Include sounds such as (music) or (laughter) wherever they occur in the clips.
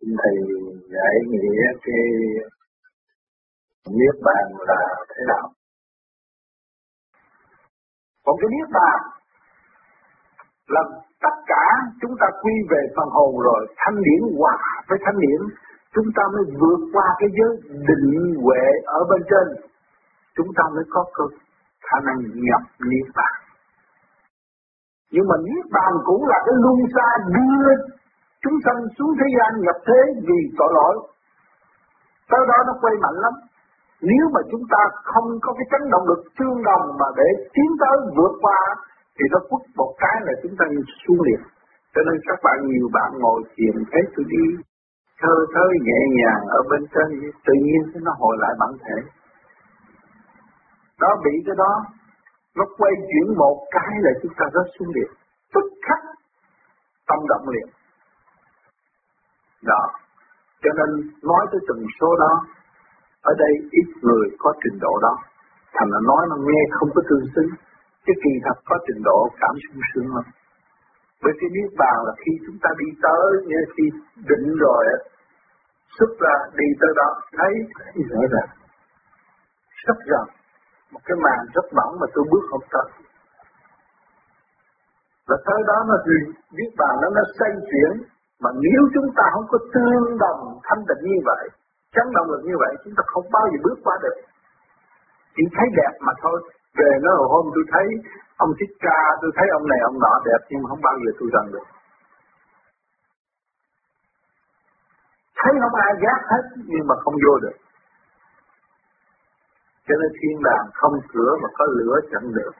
thầy giải nghĩa cái niết bàn là thế nào? Còn cái niết bàn là tất cả chúng ta quy về phần hồn rồi, thanh điển hòa với thanh điển, chúng ta mới vượt qua cái giới định huệ ở bên trên. Chúng ta mới có cơ khả năng nhập niết bàn. Nhưng mà niết bàn cũng là cái luân xa đưa chúng sanh xuống thế gian nhập thế vì tội lỗi sau đó nó quay mạnh lắm nếu mà chúng ta không có cái chấn động lực tương đồng mà để tiến tới vượt qua, thì nó quất một cái là chúng ta xuống liền. Cho nên các bạn nhiều bạn ngồi thiền thấy tôi đi, thơ thơ nhẹ nhàng ở bên trên, tự nhiên nó hồi lại bản thể. Đó bị cái đó, nó quay chuyển một cái là chúng ta rất xuống liền. Tức khắc tâm động liền. Đó. Cho nên nói tới từng số đó ở đây ít người có trình độ đó. Thành là nói nó nghe không có tương xứng. Cái kỳ thật có trình độ cảm sung sướng lắm. Bởi vì biết bàn là khi chúng ta đi tới, như khi định rồi, xuất ra đi tới đó, thấy, thấy rõ ràng. Rất ràng. Một cái màn rất mỏng mà tôi bước không tới. Và tới đó nó thì biết bàn nó nó xây chuyển. Mà nếu chúng ta không có tương đồng thanh tịnh như vậy, chấn động lực như vậy chúng ta không bao giờ bước qua được. Chỉ thấy đẹp mà thôi. Về nó hồi hôm tôi thấy ông thích ca tôi thấy ông này ông nọ đẹp nhưng không bao giờ tôi gần được. Thấy không ai ghét hết nhưng mà không vô được. Cho nên thiên đàng không cửa mà có lửa chẳng được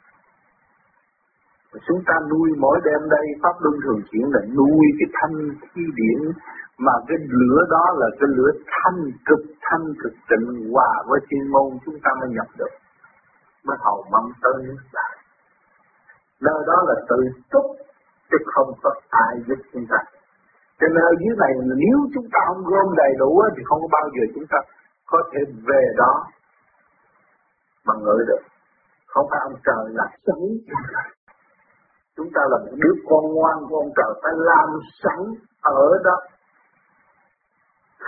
chúng ta nuôi mỗi đêm đây, pháp luân thường chuyển là nuôi cái thanh thi điển, mà cái lửa đó là cái lửa thanh cực thanh cực tịnh hòa với chuyên môn, chúng ta mới nhập được. Mới hầu mong tới nước đại nơi đó là tự túc, chứ không có ai giúp chúng ta. Cho nên ở dưới này, nếu chúng ta không gom đầy đủ thì không có bao giờ chúng ta có thể về đó mà ngửi được. Không phải ông trời là sống chúng ta là một đứa con ngoan của ông trời phải làm sẵn ở đó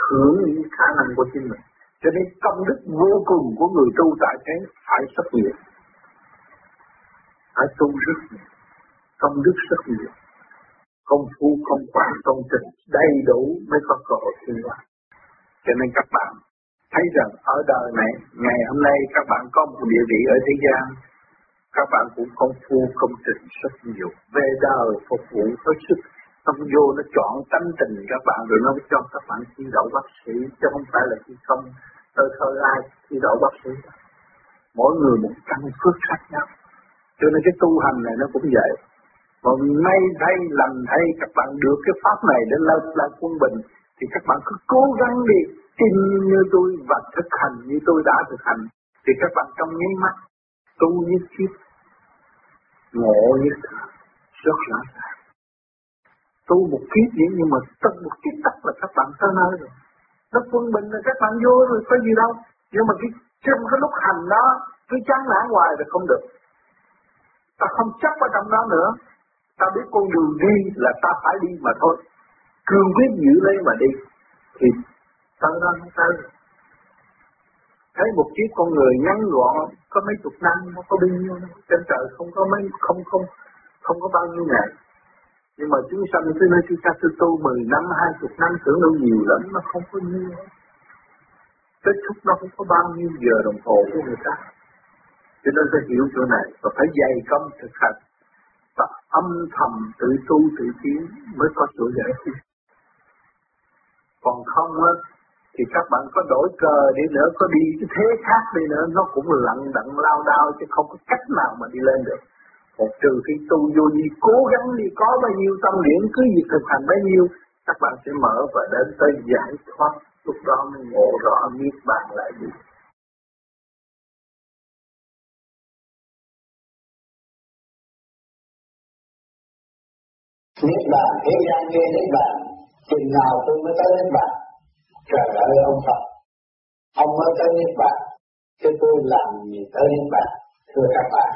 hưởng những khả năng của chính mình. Cho nên công đức vô cùng của người tu tại thế phải xuất hiện. Phải tu rất nhiều. Công đức rất nhiều. Công phu, công quản, công trình đầy đủ mới có cơ hội thiên hoa. Cho nên các bạn thấy rằng ở đời này, ngày hôm nay các bạn có một địa vị ở thế gian, các bạn cũng công phu công trình rất nhiều. Về đời phục vụ hết sức. Không vô nó chọn tâm tình các bạn, rồi nó cho các bạn thi đậu bác sĩ, chứ không phải là thi công. Tơ thơ, lai, thi đậu bác sĩ. Mỗi người một căn phước khác nhau. Cho nên cái tu hành này nó cũng vậy. Còn nay thay, lành, thay, các bạn được cái pháp này để lên lại quân bình, thì các bạn cứ cố gắng đi. Tin như tôi và thực hành như tôi đã thực hành, thì các bạn trong nháy mắt tu như thiết ngộ như rất rõ ràng tu một kiếp vậy nhưng mà tất, một kiếp tắc là các bạn tới nơi rồi. Nó quân bình là các bạn vô rồi có gì đâu. Nhưng mà cái trong cái lúc hành đó cứ chán nản hoài là không được. Ta không chấp ở trong đó nữa. Ta biết con đường đi là ta phải đi mà thôi. Cương quyết giữ lấy mà đi. Thì tới đó không tới thấy một chiếc con người ngắn gọn có mấy chục năm nó có bao nhiêu trên trời không có mấy không không không có bao nhiêu ngày nhưng mà chúng sanh tới nơi chúng ta tu 10 năm, 20 năm tưởng đâu nhiều lắm, nó không có nhiều. Kết thúc nó không có bao nhiêu giờ đồng hồ của người ta. Cho nên phải hiểu chỗ này và phải dày công thực hành và âm thầm tự tu tự tiến mới có chỗ giải quyết. Còn không á, thì các bạn có đổi cờ đi nữa, có đi cái thế khác đi nữa, nó cũng lặng đặng lao đao chứ không có cách nào mà đi lên được. Một trừ khi tu vô gì cố gắng đi có bao nhiêu tâm điểm cứ việc thực hành bấy nhiêu các bạn sẽ mở và đến tới giải thoát lúc đó mới ngộ rõ biết bạn lại gì. Niết bàn thế gian nghe Niết bàn chừng nào tôi mới tới Niết bàn trời ơi, ông Phật. Ông mới tới Niết bàn. Chứ tôi làm gì tới Niết bàn, thưa các bạn.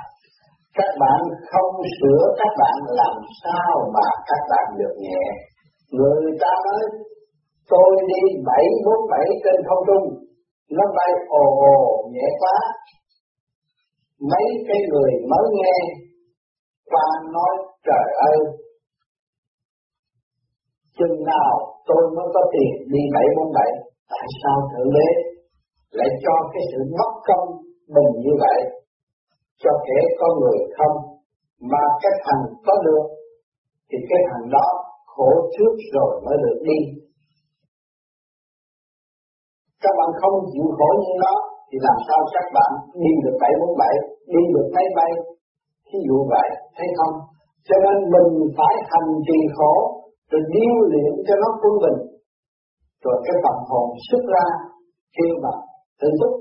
Các bạn không sửa các bạn làm sao mà các bạn được nhẹ. Người ta nói, tôi đi bảy bốn bảy trên không trung. Nó bay ồ ồ, nhẹ quá. Mấy cái người mới nghe qua nói, trời ơi, chừng nào tôi mới có tiền đi bảy bốn bảy. Tại sao thượng đế lại cho cái sự mất công mình như vậy, cho kẻ có người không mà cái thằng có được, thì cái thằng đó khổ trước rồi mới được đi. Các bạn không chịu khổ như nó, thì làm sao các bạn đi được bảy bốn bảy, đi được máy bay? Thí dụ vậy, thấy không? Cho nên mình phải hành trì khổ rồi điêu luyện cho nó quân bình. Rồi cái phần hồn xuất ra khi mà tự túc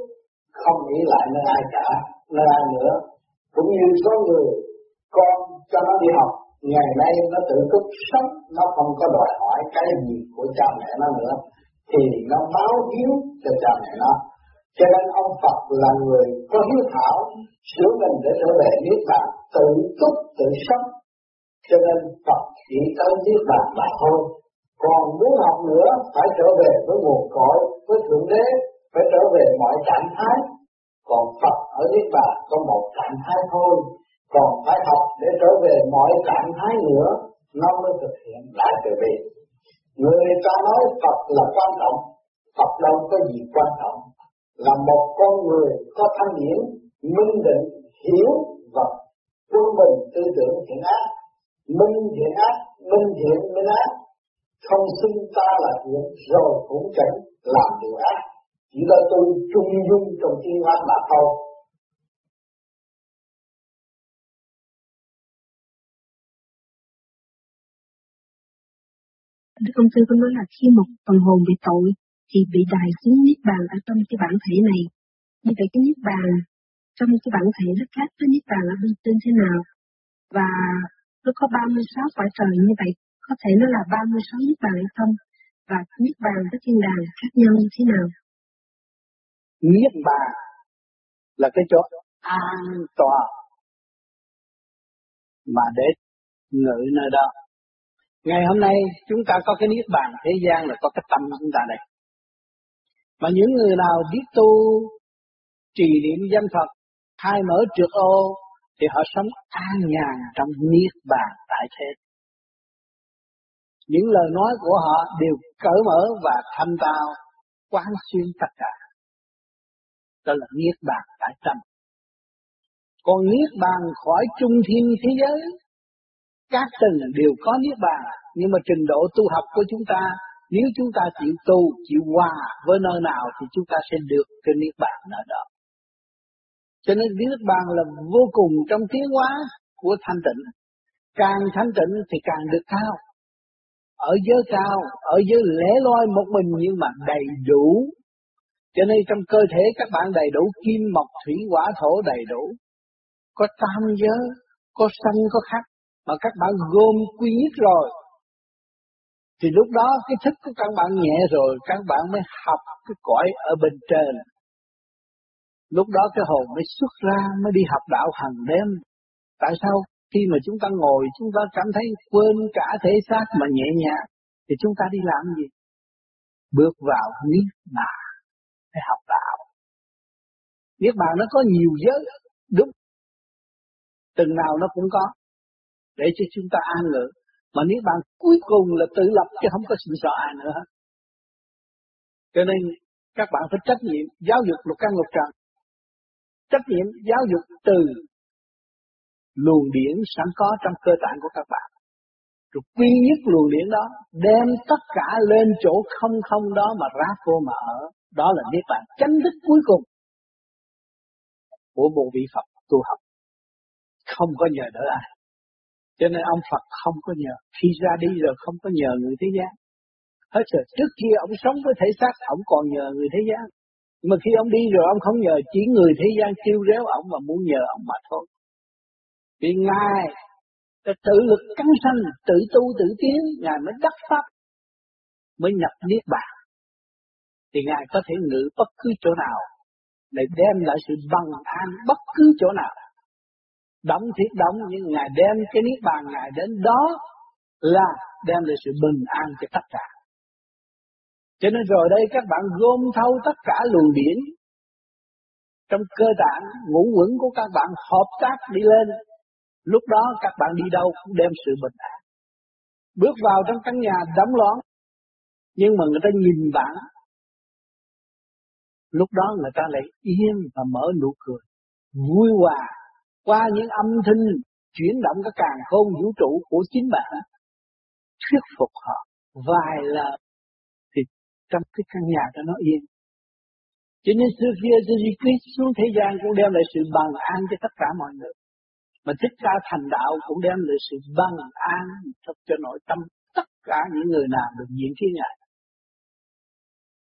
không nghĩ lại nơi ai cả, nơi ai nữa. Cũng như số người con cho nó đi học, ngày nay nó tự túc sống nó không có đòi hỏi cái gì của cha mẹ nó nữa, thì nó báo hiếu cho cha mẹ nó. Cho nên ông Phật là người có hiếu thảo, sửa mình để trở về niết bàn, tự túc, tự sống cho nên Phật chỉ tới niết bàn mà thôi. Còn muốn học nữa, phải trở về với nguồn cội, với thượng đế, phải trở về mọi trạng thái. Còn Phật ở niết bàn có một trạng thái thôi. Còn phải học để trở về mọi trạng thái nữa, nó mới thực hiện lại từ bi. Người ta nói Phật là quan trọng, Phật đâu có gì quan trọng. Là một con người có thanh điển, minh định, hiểu và quân bình tư tưởng thiện ác minh thiện ác, minh thiện minh ác không xưng ta là thiện, rồi cũng chẳng làm điều ác chỉ là tôi trung dung trong thiên hóa mà thôi Đức ông sư, có nói là khi một phần hồn bị tội, thì bị đài xuống niết bàn ở trong cái bản thể này. Như vậy cái niết bàn, trong cái bản thể nó khác với niết bàn ở bên trên thế nào? Và nó có 36 quả trời như vậy, có thể nó là 36 niết bàn hay không? Và niết bàn với thiên đàng khác nhau như thế nào? Niết bàn là cái chỗ an toàn mà để ngự nơi đó. Ngày hôm nay chúng ta có cái niết bàn thế gian là có cái tâm chúng ta đây. Mà những người nào biết tu trì niệm danh Phật hai mở trượt ô thì họ sống an nhàn trong niết bàn tại thế. Những lời nói của họ đều cởi mở và thanh tao, quán xuyên tất cả. Đó là niết bàn tại tâm. Còn niết bàn khỏi trung thiên thế giới, các tầng đều có niết bàn, nhưng mà trình độ tu học của chúng ta nếu chúng ta chịu tu, chịu hòa với nơi nào thì chúng ta sẽ được cái niết bàn ở đó. Cho nên niết bàn là vô cùng trong tiến hóa của thanh tịnh. Càng thanh tịnh thì càng được cao. Ở giới cao, ở giới lẻ loi một mình nhưng mà đầy đủ. Cho nên trong cơ thể các bạn đầy đủ kim, mộc, thủy, hỏa, thổ đầy đủ. Có tam giới, có sanh, có khắc. Mà các bạn gồm quy nhất rồi thì lúc đó cái thức của các bạn nhẹ rồi các bạn mới học cái cõi ở bên trên lúc đó cái hồn mới xuất ra, mới đi học đạo hàng đêm. Tại sao? Khi mà chúng ta ngồi, chúng ta cảm thấy quên cả thể xác mà nhẹ nhàng, thì chúng ta đi làm gì? Bước vào niết bàn để học đạo. Niết bàn nó có nhiều giới, đúng. Từng nào nó cũng có, để cho chúng ta an ngữ mà nếu bạn cuối cùng là tự lập, chứ không có sự sợ ai nữa. Cho nên các bạn phải trách nhiệm giáo dục lục căn lục trần. Trách nhiệm giáo dục từ luồng điển sẵn có trong cơ tạng của các bạn. Rồi quy nhất luồng điển đó, đem tất cả lên chỗ không không đó mà ra vô mà ở. Đó là niết bàn chánh đức cuối cùng của bộ vị Phật tu học. Không có nhờ đỡ ai. Cho nên ông Phật không có nhờ. Khi ra đi rồi không có nhờ người thế gian. Hết rồi. Trước kia ông sống với thể xác, ông còn nhờ người thế gian. Mà khi ông đi rồi ông không nhờ, chỉ người thế gian kêu réo ông mà muốn nhờ ông mà thôi. Vì Ngài đã tự lực cắn sanh, tự tu tự tiến, Ngài mới đắc pháp, mới nhập Niết Bàn. Thì Ngài có thể ngự bất cứ chỗ nào, để đem lại sự bằng an bất cứ chỗ nào đóng thiết đóng nhưng ngài đem cái niết bàn ngài đến đó là đem lại sự bình an cho tất cả cho nên rồi đây các bạn gom thâu tất cả luồng điển trong cơ tạng ngũ quẩn của các bạn hợp tác đi lên. Lúc đó các bạn đi đâu cũng đem sự bình an. Bước vào trong căn nhà đóng loạn, nhưng mà người ta nhìn bạn, lúc đó người ta lại yên và mở nụ cười, vui hòa qua những âm thanh chuyển động cái càng khôn vũ trụ của chính bạn thuyết phục họ vài lời trong cái căn nhà đó nó yên. Cho nên xưa kia Jesus Christ xuống thế gian cũng đem lại sự bằng an cho tất cả mọi người. Mà thích ca thành đạo cũng đem lại sự bằng an thật cho nội tâm tất cả những người nào được diễn kiến Ngài.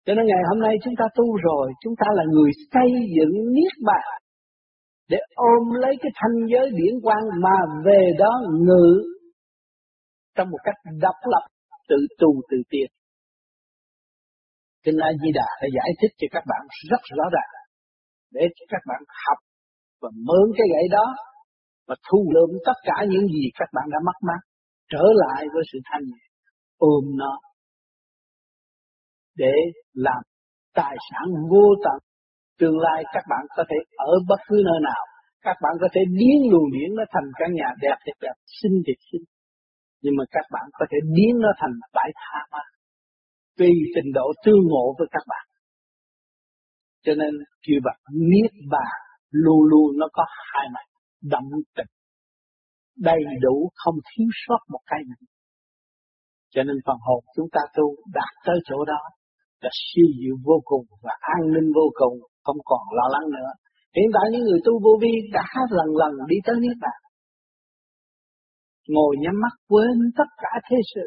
Cho nên ngày hôm nay chúng ta tu rồi, chúng ta là người xây dựng niết bàn để ôm lấy cái thanh giới điển quang mà về đó ngự trong một cách độc lập, tự tu tự tiệt Kinh A Di Đà đã giải thích cho các bạn rất rõ ràng. Để cho các bạn học và mượn cái gậy đó và thu lượm tất cả những gì các bạn đã mất mát, trở lại với sự thanh nhẹ, ôm nó để làm tài sản vô tận. Tương lai các bạn có thể ở bất cứ nơi nào, các bạn có thể biến luồng điển nó thành căn nhà đẹp thì đẹp, xinh thì xinh. Nhưng mà các bạn có thể biến nó thành bãi tha ma tùy trình độ tương ngộ với các bạn. Cho nên kêu bạn niết bàn luôn luôn nó có hai mặt, đậm tình. Đầy đủ, không thiếu sót một cái nào cho nên phần hồn chúng ta tu đạt tới chỗ đó là siêu diệu vô cùng và an ninh vô cùng, không còn lo lắng nữa. Hiện tại những người tu vô vi đã lần lần đi tới niết bàn. Ngồi nhắm mắt quên tất cả thế sự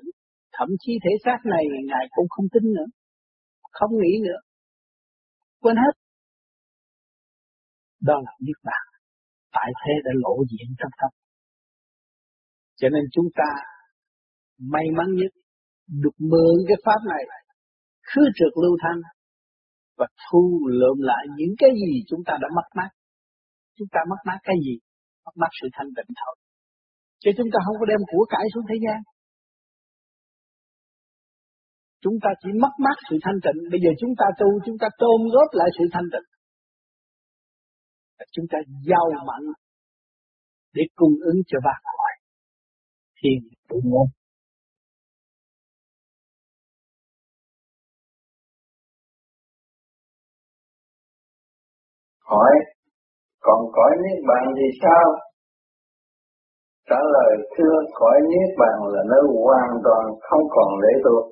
thậm chí thể xác này ngài cũng không tin nữa, không nghĩ nữa quên hết đó là niết bàn tại thế đã lộ diện trong tâm cho nên chúng ta may mắn nhất được mượn cái pháp này, khứ trượt lưu thanh, và thu lượm lại những cái gì chúng ta đã mất mát. Chúng ta mất mát cái gì? Mất mát sự thanh tịnh thôi. Chứ chúng ta không có đem của cải xuống thế gian. Chúng ta chỉ mất mát sự thanh tịnh. Bây giờ chúng ta tu, chúng ta tôn góp lại sự thanh tịnh. Chúng ta giàu mạnh để cung ứng cho ba cõi. Thiên tự môn. hỏi còn cõi niết bàn thì sao trả lời thưa cõi niết bàn là nơi hoàn toàn không còn lệ thuộc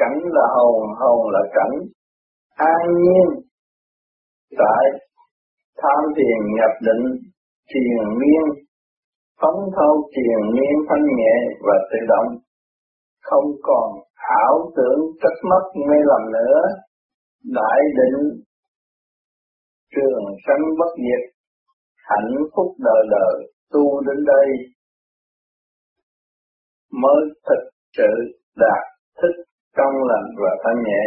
cảnh là hồn hồn là cảnh. An nhiên tại tham thiền nhập định thiền miên phóng thâu thiền miên thanh nhẹ và tự động. Không còn ảo tưởng trách mất mê lầm nữa. Đại định trường sanh bất diệt, hạnh phúc đời đời tu đến đây. Mới thực sự đạt thích trong lành và thanh nhẹ.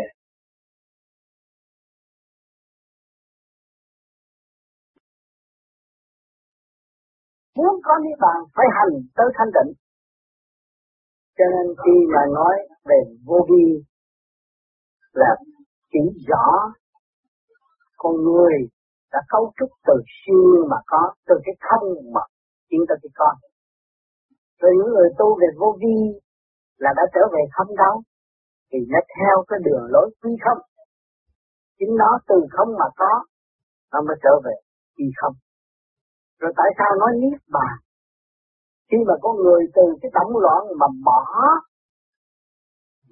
Muốn có niết bàn phải hành tới thanh định. Cho nên khi mà nói về vô vi là chỉ rõ con người đã cấu trúc từ xưa mà có, từ cái không mà tiến tới cái con. Rồi những người tu về vô vi là đã trở về không đâu, thì nó theo cái đường lối quy không. Chính nó từ không mà có, nó mới trở về quy không. Rồi tại sao nói niết bàn? Khi mà có người từ cái tổng loạn mà bỏ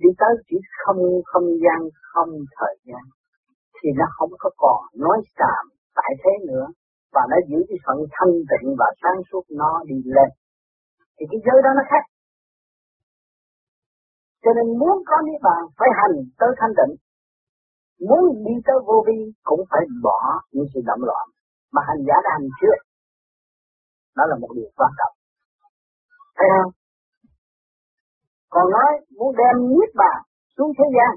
đi tới chỉ không không gian, không thời gian, thì nó không có còn nói sàm tại thế nữa và nó giữ cái phận thanh tịnh và sáng suốt nó đi lên thì cái giới đó nó khác cho nên muốn có niết bàn phải hành tới thanh tịnh. Muốn đi tới vô vi cũng phải bỏ những sự động loạn. Mà hành giả đã hành chưa? Đó là một điều quan trọng. Thấy không? Còn nói muốn đem niết bàn xuống thế gian.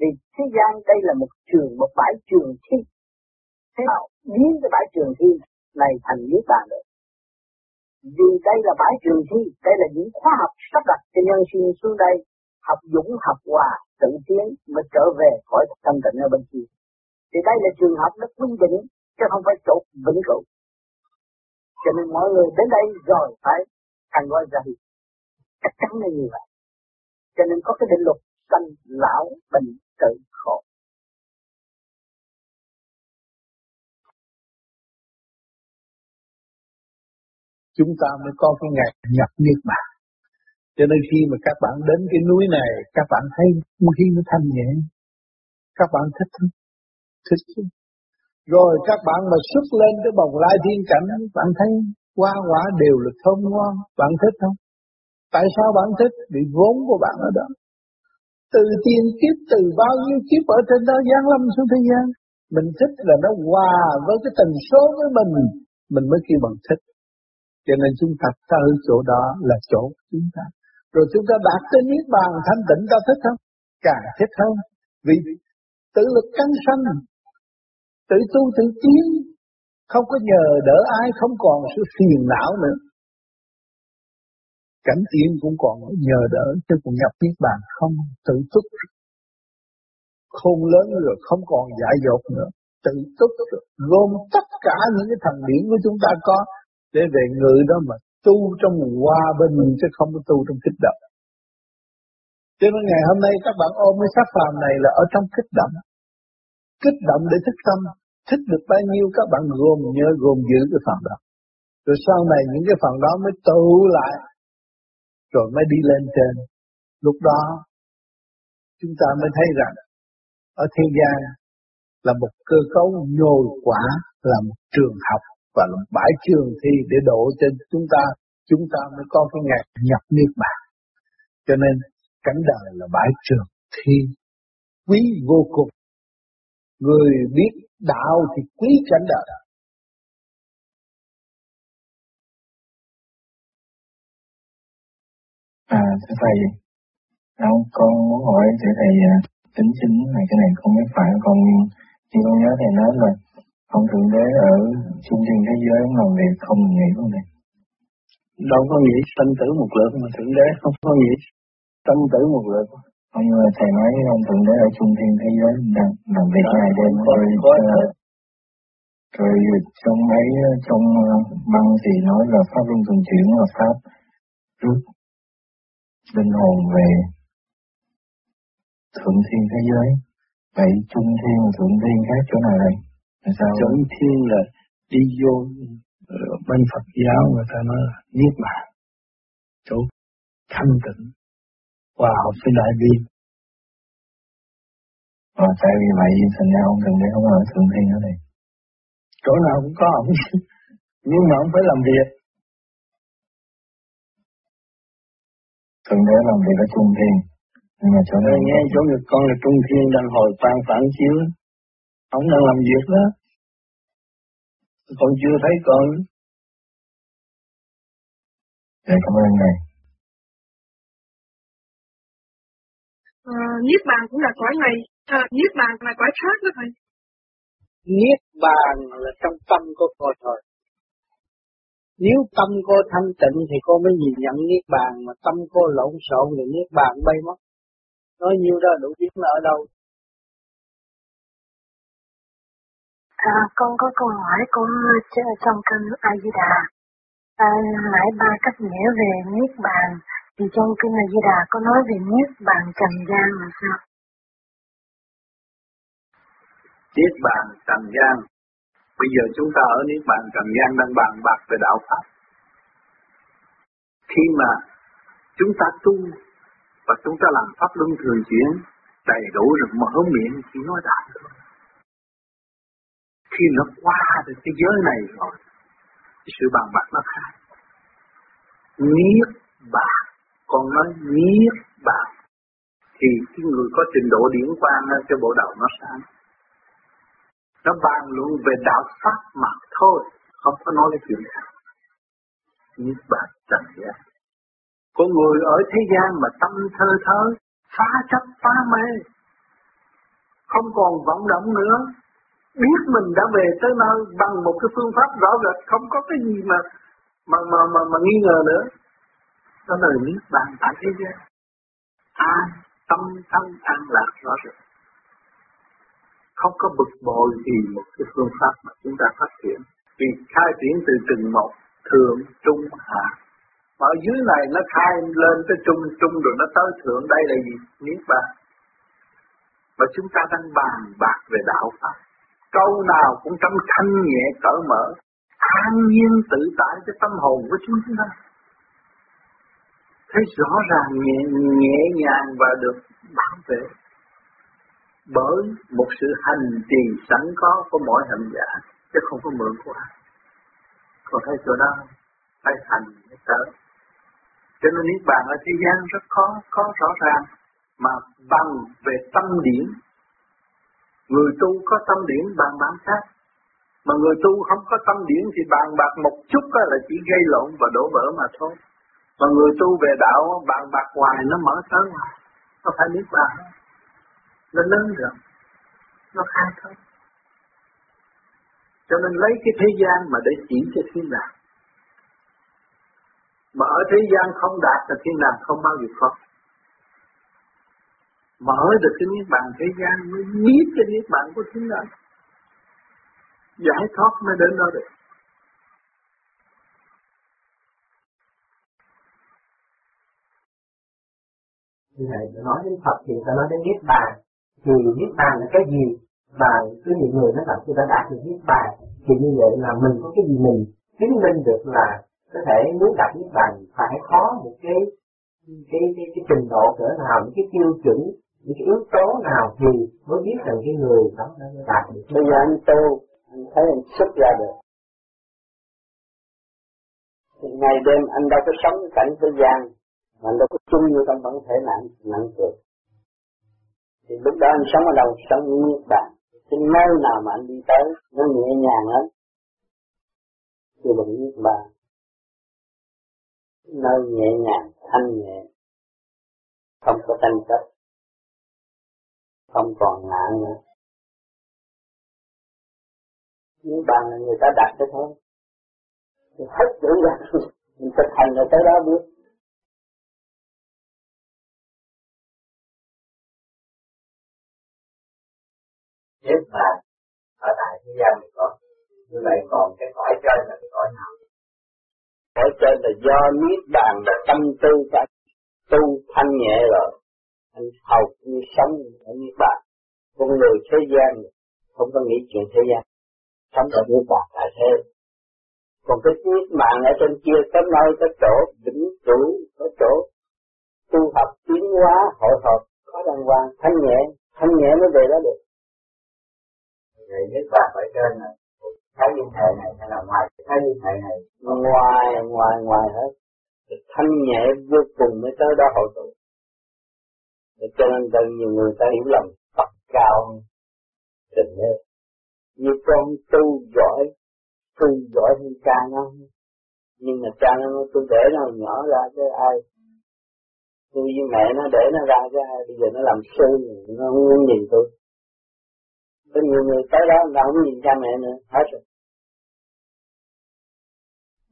Vì thế gian đây là một trường, một bãi trường thi. Thế nào? Biến cái bãi trường thi này thành niết bàn được? Vì đây là bãi trường thi, đây là những khoa học sắp đặt cho nhân sinh xuống đây học dũng, học hòa, tự tiến mới trở về khỏi tâm tịnh ở bên kia. Thì đây là trường học nó quy định, chứ không phải chỗ vĩnh cửu. Cho nên mọi người đến đây rồi phải thành gọi ra đi. Chắc chắn là như vậy. Cho nên có cái định luật sanh lão bệnh tử Chúng ta mới có cái ngày nhập niết bàn. Cho nên khi mà các bạn đến cái núi này, các bạn thấy không khí nó thanh nhẹ. Các bạn thích không? Thích chứ. Rồi các bạn mà xuất lên cái bồng lai thiên cảnh, bạn thấy hoa quả đều là thơm ngon, bạn thích không? Tại sao bạn thích? Vì vốn của bạn ở đó. Từ tiền kiếp, từ bao nhiêu kiếp ở trên đó giáng lâm xuống thế gian. Mình thích là nó hòa với cái tần số với mình, mình mới kêu bằng thích. Cho nên chúng ta tới chỗ đó là chỗ chúng ta. Rồi chúng ta đạt tới niết bàn thanh tịnh ta thích không? Càng thích hơn. Vì tự lực căng sanh, tự tu tự tiến, không có nhờ đỡ ai, không còn sự phiền não nữa. Cảnh tiên cũng còn nhờ đỡ, chứ còn nhập niết bàn không tự túc. Khôn lớn rồi không còn dại dột nữa, tự túc gồm tất cả những cái thần điển của chúng ta có để về ngự đó mà tu trong hòa bình chứ không có tu trong kích động. Cho nên ngày hôm nay các bạn ôm cái sắc phàm này là ở trong kích động. Kích động để thích tâm, thích được bao nhiêu các bạn gồm nhớ gồm giữ cái phần đó. Rồi sau này những cái phần đó mới tụ lại, rồi mới đi lên trên. Lúc đó chúng ta mới thấy rằng ở thế gian là một cơ cấu nhồi quả, là một trường học và là bãi trường thi để độ cho chúng ta, chúng ta mới có cái ngày nhập niết bàn. Cho nên cảnh đời là bãi trường thi quý vô cùng. Người biết đạo thì quý cảnh đời. À, thưa thầy, đâu con muốn hỏi thưa thầy à, tính chính là cái này không biết phải con như con nhớ thầy nói là ông thượng đế ở trung thiên thế giới ông làm việc không nghĩ không này đâu có nghĩ sanh tử một lượt mà thượng đế không có nghĩ sanh tử một lượt. Ông như thầy nói ông thượng đế ở trung thiên thế giới đang làm việc ngày đêm rồi rồi trong ấy trong ờ, băng thì nói là pháp luân thường chuyển là pháp rút linh hồn về thượng thiên thế giới. Vậy trung thiên và thượng thiên khác chỗ nào đây sao Chuẩn thiên là đi vô ờ, bên Phật giáo người ta nói là niết bàn. Chỗ thanh tịnh hòa hợp với đại bi. Và tại vì vậy thành ra ông thường đế không ở thượng thiên ở đây. Chỗ nào cũng có ông nhưng mà ông phải làm việc. Thượng đế làm việc ở trung thiên. Nhưng mà chỗ này nghe chỗ người con là trung thiên đang hồi quan phản chiếu ông đang làm việc đó. Con chưa thấy con. Dạ cảm ơn ngài à, Niết bàn cũng là cõi này. À, Niết bàn là cõi khác đó thầy. Niết bàn là trong tâm của cô thôi nếu tâm cô thanh tịnh thì cô mới nhìn nhận Niết Bàn, mà tâm cô lộn xộn thì Niết Bàn bay mất. Nói nhiêu đó đủ biết là ở đâu. À, con có câu hỏi của trong kinh A Di Đà. À, nãy ba cách nghĩa về niết bàn thì trong kinh A Di Đà có nói về niết bàn trần gian là sao? Niết bàn trần gian. Bây giờ chúng ta ở niết bàn trần gian đang bàn bạc về đạo pháp. Khi mà chúng ta tu và chúng ta làm pháp luân thường chuyển đầy đủ rồi mở miệng chỉ nói đạo thôi khi nó qua được cái giới này rồi thì sự bàn bạc nó khác. Niết bàn còn nói niết bàn, thì cái người có trình độ điển quan cho bộ đầu nó sáng. Nó bàn luận về đạo pháp mà thôi, không có nói cái chuyện khác. Niết bàn trần gian. Có người ở thế gian mà tâm thơ thớ phá chấp phá mê, không còn vọng động nữa biết mình đã về tới nơi bằng một cái phương pháp rõ rệt không có cái gì mà mà mà mà, mà nghi ngờ nữa. Đó là niết bàn tại thế gian an tâm thân an lạc rõ rệt. Không có bực bội vì một cái phương pháp mà chúng ta phát triển vì khai triển từ từng một thượng trung hạ. Mà ở dưới này nó khai lên tới trung trung rồi nó tới thượng. Đây là gì? Niết bàn. Và chúng ta đang bàn bạc về đạo pháp câu nào cũng trong thanh nhẹ cởi mở. An nhiên tự tại cho tâm hồn của chúng ta thấy rõ ràng nhẹ, nhẹ nhàng và được bảo vệ. Bởi một sự hành trì sẵn có của mỗi hành giả chứ không có mượn của ai. Còn thấy chỗ đó phải hành mới tới. Cho nên niết bàn ở thế gian rất khó có rõ ràng mà bằng về tâm điểm người tu có tâm điển bàn bạc khác mà người tu không có tâm điển thì bàn bạc một chút là chỉ gây lộn và đổ vỡ mà thôi. Mà người tu về đạo bàn bạc hoài nó mở tới nó phải biết bàn. Nó lớn được, nó khai thôi cho nên lấy cái thế gian mà để chỉ cho thiên đàng. Mà ở thế gian không đạt là thiên đàng không bao giờ có mở được cái niết bàn thế gian mới biết cái niết bàn của chính đàng giải thoát mới đến đó được. Như vậy nói đến Phật thì ta nói đến niết bàn. Thì niết bàn là cái gì? Mà cứ nhiều người nói rằng tôi đã đạt được niết bàn. Thì như vậy là mình có cái gì mình chứng minh được là có thể muốn đạt niết bàn phải có một cái cái cái, cái trình độ cỡ nào những cái tiêu chuẩn những cái yếu tố nào thì mới biết rằng cái người đó đã đạt được? Bây giờ anh tu, anh thấy anh xuất ra được. Thì ngày đêm anh đâu có sống cảnh thế gian, mà anh đâu có chung như trong bản thể nặng nặng cực. Thì lúc đó anh sống ở đâu? Sống như Nhật Bản cái nơi nào mà anh đi tới, nó nhẹ nhàng lắm. Chưa bằng Nhật Bản nơi nhẹ nhàng, thanh nhẹ. Không có tranh chấp không còn nạn nữa. Những bàn là người ta đặt cái thôi. Thì hết tưởng ra (laughs) mình thực hành là tới đó biết. Nếu bàn ở tại thế gian này có. Như vậy còn cái cõi trên là cái cõi nào? Cõi trên là do niết bàn là tâm tư cả tu thanh nhẹ rồi anh hầu như sống ở niết bàn con người thế gian không có nghĩ chuyện thế gian. Sống ở niết bàn tại thế. Còn cái niết bàn ở trên kia có nơi có chỗ vĩnh cửu có chỗ tu học tiến hóa hội họp có đàng hoàng thanh nhẹ thanh nhẹ mới về đó được. Vậy niết bàn ở trên là thái liên hệ này hay là ngoài thái liên hệ này? Ngoài ngoài ngoài hết. Thanh nhẹ vô cùng mới tới đó hội tụ cho nên rất nhiều người ta hiểu lầm Phật cao tình hết như con tu giỏi tu giỏi hơn cha nó. Nhưng mà cha nó nói, tôi để nó nhỏ ra chứ ai tôi với mẹ nó để nó ra chứ ai. Bây giờ nó làm sư nó không muốn nhìn tôi. Có nhiều người tới đó, người ta không nhìn cha mẹ nữa. Hết rồi.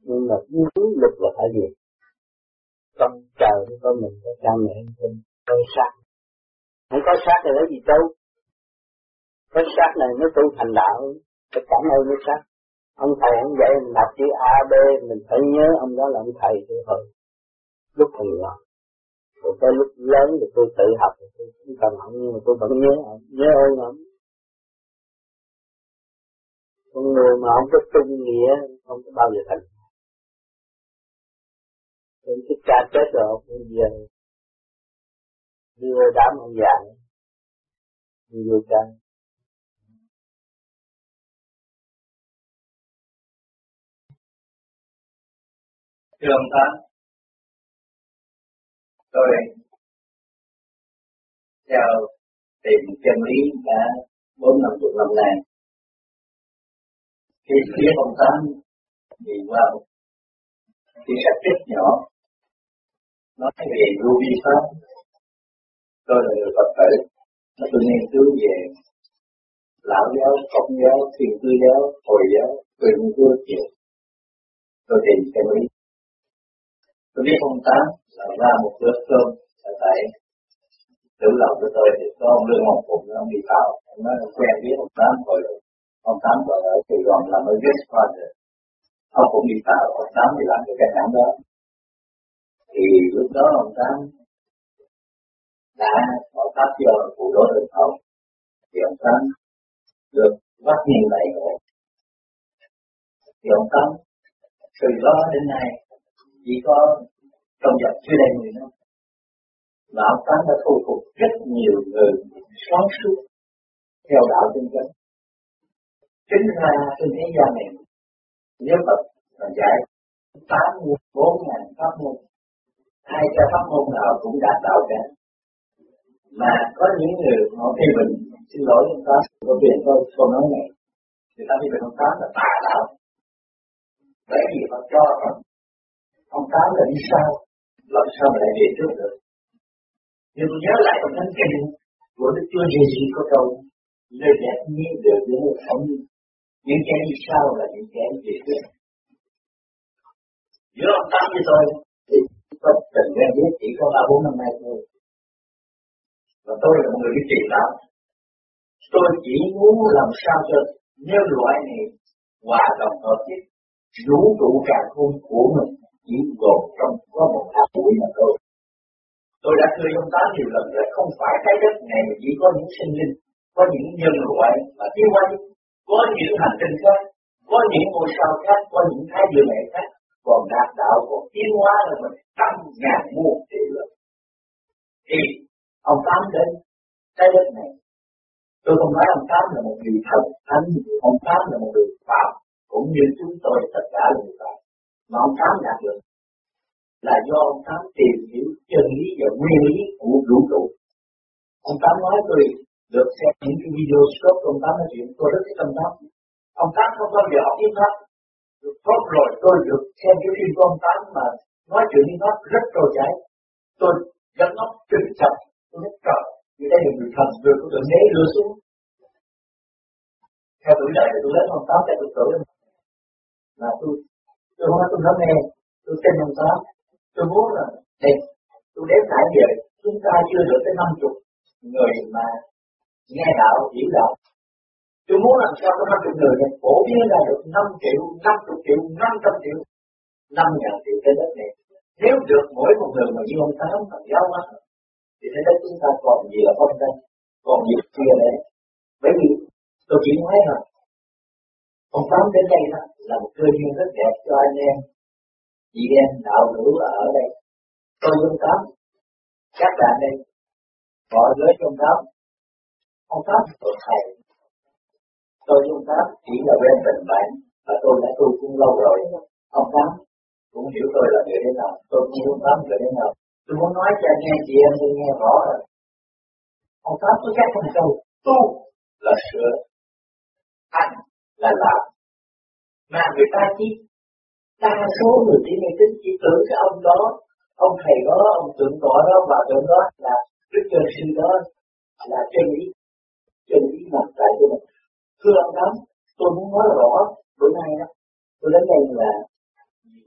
Nhưng mà đúng lực là phải gì? Con trời con mình, có cha mẹ không? Có sát. Không có sát thì lấy gì đâu. Cái sát này nó tu thành đạo phải cảm ơn cái sát. Ông thầy ông dạy mình đọc chữ A, B, mình phải nhớ ông đó là ông thầy tôi thôi lúc còn nhỏ. Rồi tới lúc lớn thì tôi tự học, thì tôi cũng cần ông nhưng mà tôi vẫn nhớ ông, nhớ ơn ông con người mà không có trung nghĩa, không có bao giờ thành. Nên cái cha chết rồi ông bây giờ đưa đám ông già đưa chân Thưa ông Tám, tôi theo tìm chân lý đã bốn năm chục năm nay. Khi phía ông Tám đi qua thì khi sách rất nhỏ nói về lưu vi pháp tôi là người Phật tử. Tôi nghiên cứu về lão giáo, công giáo, thiền cư giáo, hồi giáo, tôi nghiên cứu nhiều tôi tìm cái lý tôi biết ông Tám là ra một bữa cơm ở tại tự lòng của tôi. Thì có ông lương ông phụng ông đi vào. Ông nói quen biết ông tám rồi. Ông tám còn ở Sài Gòn làm ở guest father ông cũng đi vào. Ông tám thì làm cái cái hãng đó. Thì lúc đó ông tám đã có pháp giờ phụ đối được không? Thì ông tâm được bắt nhìn lại rồi. Thì ông tâm từ đó đến nay chỉ có trong vòng chưa đầy 10 năm mà ông tâm đã thu phục rất nhiều người sáng suốt theo đạo chân chánh. Chính ra trên thế gian này, nếu Phật mà dạy tám bốn ngàn pháp môn, hai cái pháp môn nào cũng đạt đạo cả mà có những người họ phê bình, xin lỗi, chúng ta có chuyện tôi tôi nói này. Người ta đi về ông tám là tà đạo. Bởi vì họ cho rằng ông tám là đi sau. Làm sao mà lại về trước được? Nhưng tôi nhớ lại trong thánh kinh, của Đức Chúa Giêsu có câu, lời đẹp như được những người sống những kẻ đi sau là những kẻ về trước. Giữa ông tám với tôi thì tôi tình quen biết chỉ có ba bốn năm nay thôi và tôi là một người đi tìm đạo tôi chỉ muốn làm sao cho nhân loại này hòa đồng hợp nhất vũ trụ càng khôn của mình chỉ gồm trong có một hạt bụi mà thôi. Tôi đã thưa ông ta nhiều lần rồi, không phải trái đất này mà chỉ có những sinh linh, có những nhân loại mà tiến hóa, có những hành tinh khác, có những ngôi sao khác, có những thái dương hệ khác, còn đạt đạo còn tiến hóa là mình trăm ngàn muôn triệu lần. Thì ông Tám đến trái đất này, tôi không nói ông Tám là một người thật thánh, ông Tám là một người phạm, cũng như chúng tôi tất cả là người phạm. Mà ông Tám đạt được là do ông Tám tìm hiểu chân lý và nguyên lý của vũ trụ. Ông Tám nói tôi được xem những cái video shop của ông Tám nói chuyện, tôi rất thích ông Tám. Ông Tám không bao giờ học tiếng Pháp. Tốt rồi tôi được xem cái phim của ông Tám mà nói chuyện tiếng Pháp rất trôi chảy. Tôi dẫn óc trực chậm, tôi nói trời, như đây là người thần vừa của tôi nế đưa xuống. Theo tuổi đời tôi lớn ông Tám, theo tuổi tuổi là tôi tôi không nói tôi nói nghe tôi tin ông Tám tôi muốn là đây tôi đến lại giờ chúng ta chưa được tới năm chục người mà nghe đạo hiểu đạo. Tôi muốn làm sao có năm chục người này? Phổ biến là được năm triệu năm chục triệu năm trăm triệu năm ngàn triệu trên đất này. Nếu được mỗi một người mà như ông tám mà giáo hóa thì thế đó chúng ta còn gì là không đây? Còn gì kia đấy bởi vì tôi chỉ nói rằng ông tám đến đây đó là một cơ duyên rất đẹp cho anh em. Chị em, đạo hữu ở đây. Tôi ông tám, các bạn đây mọi người dung tám. Ông tám tôi thầy. Tôi ông tám chỉ là bên tình bạn và tôi đã tu cũng lâu rồi. Ông tám cũng hiểu tôi là người thế nào, tôi cũng ông tám người thế nào tôi muốn nói cho anh em chị em tôi nghe rõ rồi. Ông pháp tôi các không câu tu là sửa. Hành là làm. Mà người ta chỉ đa số người chỉ nghe tính chỉ tưởng cái ông đó, ông thầy đó, ông tượng tọa đó, bà tượng đó là đức chân sư đó, là chân lý. Chân lý mặt tại của mình thưa ông lắm, tôi muốn nói rõ, bữa nay đó tôi đến đây là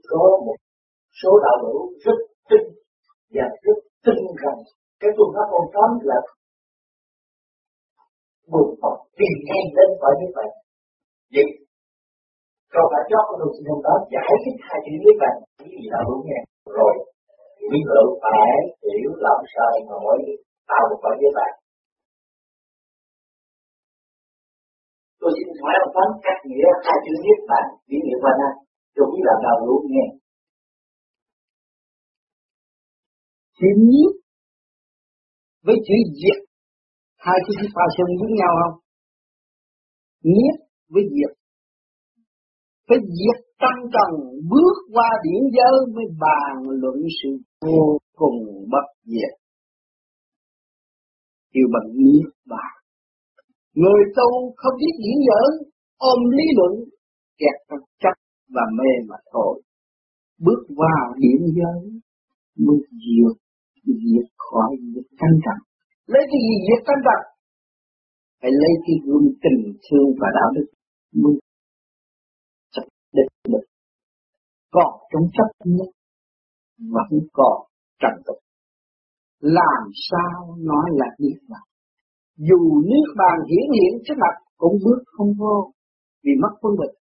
có một số đạo hữu rất tin và thức tinh thần cái phương pháp ông tóm là buộc Phật tìm ngay đến khỏi như vậy vậy còn phải cho con đường sinh đó giải thích hai chữ như vậy cái gì là đúng nghe. Rồi quý vị phải hiểu làm sai mà mới tạo được cõi như vậy tôi xin hỏi ông phán cách nghĩa hai chữ niết bàn chỉ niệm qua na cho quý bạn nào luôn nghe. Chữ nhiếp với chữ diệt hai chữ pha xung với nhau không? Nhiếp với diệt phải diệt tâm trần bước qua điển giới mới bàn luận sự vô cùng bất diệt. Kêu bằng niết bàn người tu không biết diễn giới ôm lý luận, kẹt trong chấp và mê mà thôi. Bước qua điểm giới mới diệt diệt khỏi diệt căn trần lấy cái gì diệt căn trần phải lấy cái gương tình thương và đạo đức. Mới đích được còn trong chấp nhất, vẫn còn trần tục. Làm sao nói là niết bàn? Dù niết bàn hiển hiện trước mặt cũng bước không vô vì mất quân bình.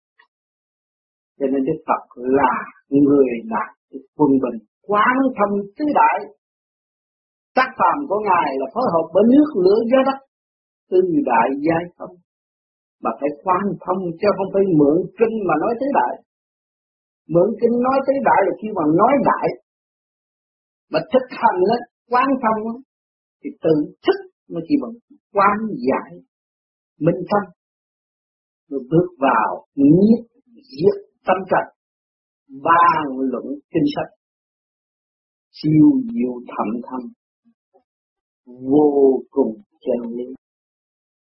Cho nên Đức Phật là người đạt quân bình quán thông tứ đại tác phàm của ngài là phối hợp với nước lửa gió đất, tư đại giai thông. Mà phải quan thông chứ không phải mượn kinh mà nói tới đại. Mượn kinh nói tới đại là khi mà nói đại, mà thực hành lên quan thông thì tự thức nó chỉ bằng quan giải, minh tâm rồi bước vào nhiếp diệt tâm trần ba luận kinh sách, siêu diệu thậm thâm vô cùng chân lý.